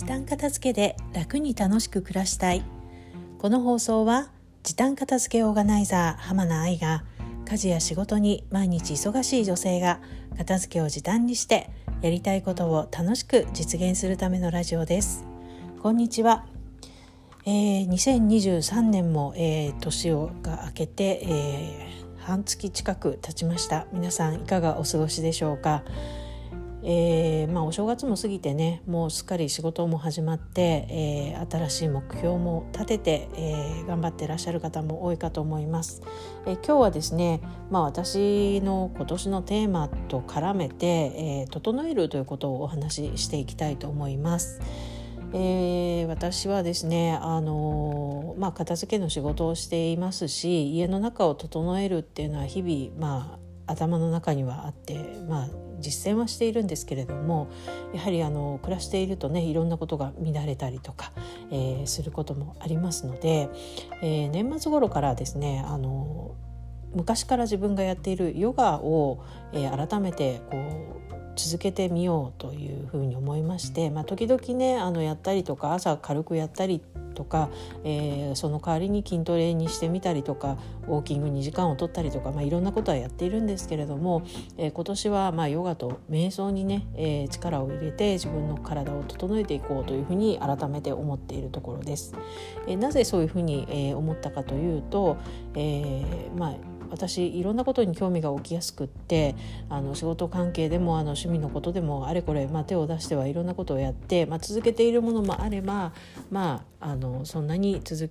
時短片付けで楽に楽しく暮らしたい。この放送は時短片付けオーガナイザー浜名愛が家事や仕事に毎日忙しい女性が片付けを時短にしてやりたいことを楽しく実現するためのラジオです。こんにちは、えー、2023年も、えー、年をが明けて、えー、半月近く経ちました。皆さんいかがお過ごしでしょうか？えーまあ、お正月も過ぎてねもうすっかり仕事も始まって、えー、新しい目標も立てて、えー、頑張ってらっしゃる方も多いかと思います。えー、今日はですね、まあ、私の今年のテーマと絡めて、えー、整えるということをお話ししていきたいと思います。えー、私はですね、あのまあ、片付けの仕事をしていますし家の中を整えるっていうのは日々、まあ、頭の中にはあって、まあ、実践はしているんですけれどもやはりあの暮らしているとねいろんなことが乱れたりとか、えー、することもありますので、えー、年末頃からですねあの昔から自分がやっているヨガを、えー、改めてこう続けてみようというふうに思いまして、まあ、時々ねあのやったりとか朝軽くやったりとか、えー、その代わりに筋トレにしてみたりとかウォーキングに時間を取ったりとか、まあ、いろんなことはやっているんですけれども、えー、今年はまあヨガと瞑想にね、えー、力を入れて自分の体を整えていこうというふうに改めて思っているところです。えー、なぜそういうふうに、えー、思ったかというと、えー、まあ私いろんなことに興味が起きやすくってあの仕事関係でもあの趣味のことでもあれこれ、まあ、手を出してはいろんなことをやって、まあ、続けているものもあれば、まあ、あのそんなに続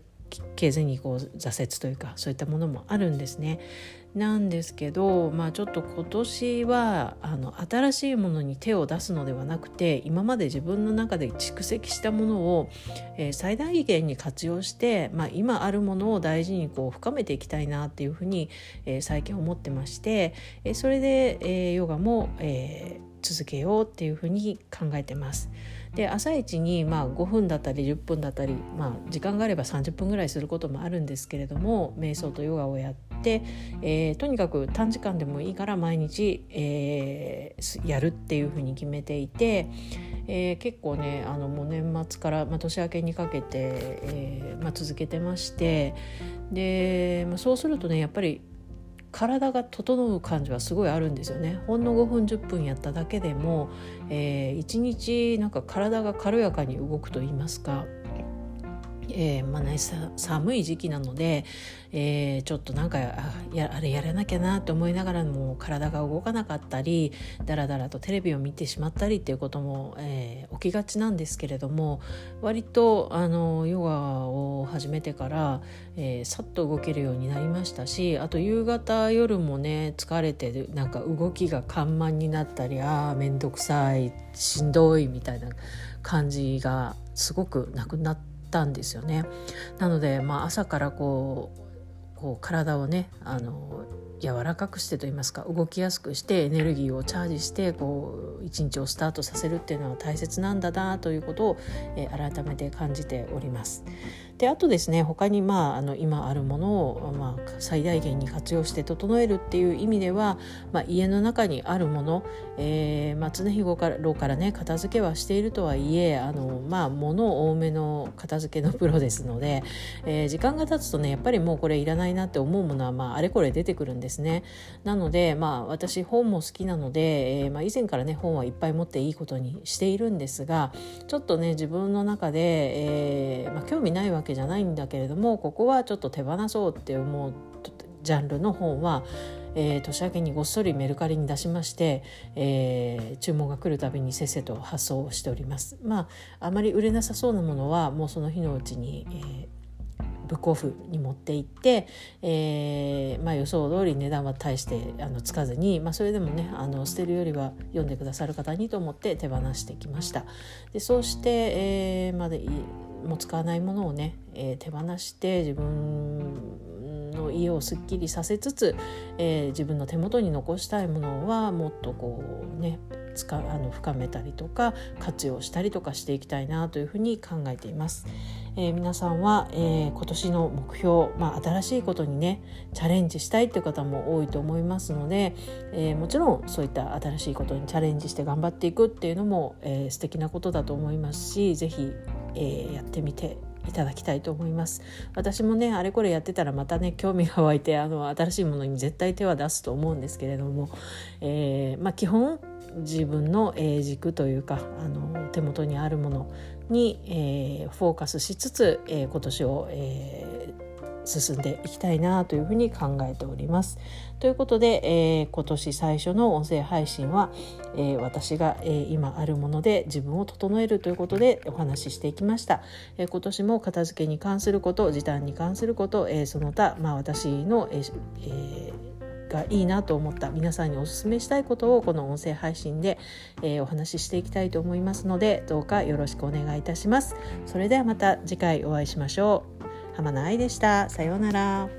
けずにこう挫折というかそういったものもあるんですね。なんですけど、まあ、ちょっと今年はあの新しいものに手を出すのではなくて今まで自分の中で蓄積したものを、えー、最大限に活用して、まあ、今あるものを大事にこう深めていきたいなっていうふうに、えー、最近思ってまして、えー、それで、えー、ヨガも、えー、続けようっていうふうに考えてます。で朝一にまあ5分だったり10分だったり、まあ、時間があれば30分ぐらいすることもあるんですけれども瞑想とヨガをやって、えー、とにかく短時間でもいいから毎日、えー、やるっていうふうに決めていて、えー、結構ねあのもう年末から、まあ、年明けにかけて、えーまあ、続けてましてで、まあ、そうするとねやっぱり体が整う感じはすごいあるんですよね。ほんの5分10分やっただけでも、えー、1日なんか体が軽やかに動くと言いますかえーまあね、寒い時期なので、えー、ちょっとなんかあやあれやらなきゃなと思いながらも体が動かなかったりだらだらとテレビを見てしまったりっていうことも、えー、起きがちなんですけれども割とあのヨガを始めてから、えー、さっと動けるようになりましたしあと夕方夜もね疲れてなんか動きが緩慢になったりああ面倒くさいしんどいみたいな感じがすごくなくなって。たんですよね。なので、まあ、朝からこうこう体をねあの柔らかくしてと言いますか動きやすくしてエネルギーをチャージして一日をスタートさせるっていうのは大切なんだなということを、えー、改めて感じております。であとですね他に、まあ、あの今あるものを、まあ、最大限に活用して整えるっていう意味では、まあ、家の中にあるもの、えーまあ、常日頃からね片付けはしているとはいえあの、まあ、物多めの片付けのプロですので、えー、時間が経つとねやっぱりもうこれいらないなって思うものは、まあ、あれこれ出てくるんですね。なので、まあ、私本も好きなので、えーまあ、以前からね本はいっぱい持っていいことにしているんですがちょっとね自分の中で、えーまあ、興味ないわけけじゃないんだけれどもここはちょっと手放そうって思うジャンルの本は、えー、年明けにごっそりメルカリに出しまして、えー、注文が来るたびにせっせと発送しております。まああまり売れなさそうなものはもうその日のうちに、えーブックオフに持って行って、えーまあ、予想通り値段は大してあのつかずに、まあ、それでもねあの捨てるよりは読んでくださる方にと思って手放してきました。でそうして、えー、までもう使わないものをね、えー、手放して自分の家をすっきりさせつつ、えー、自分の手元に残したいものはもっとこうね使あの深めたりとか活用したりとかしていきたいなというふうに考えています。えー、皆さんは、えー、今年の目標、まあ、新しいことにねチャレンジしたいという方も多いと思いますので、えー、もちろんそういった新しいことにチャレンジして頑張っていくっていうのも、えー、素敵なことだと思いますし是非、えー、やってみていただきたいと思います私もねあれこれやってたらまたね興味が湧いてあの新しいものに絶対手は出すと思うんですけれども、えーまあ、基本自分の軸というかあの手元にあるものに、えー、フォーカスしつつ、えー、今年を、えー進んでいきたいなというふうに考えております。ということで、え、今年最初の音声配信は、え、私が、え、今あるもので自分を整えるということでお話ししていきました。え今年も片付けに関すること時短に関すること、えその他、まあ、私の、えーがいいなと思った皆さんにお勧めしたいことをこの音声配信で、えー、お話ししていきたいと思いますのでどうかよろしくお願いいたします。それではまた次回お会いしましょう。浜名愛でした。さようなら。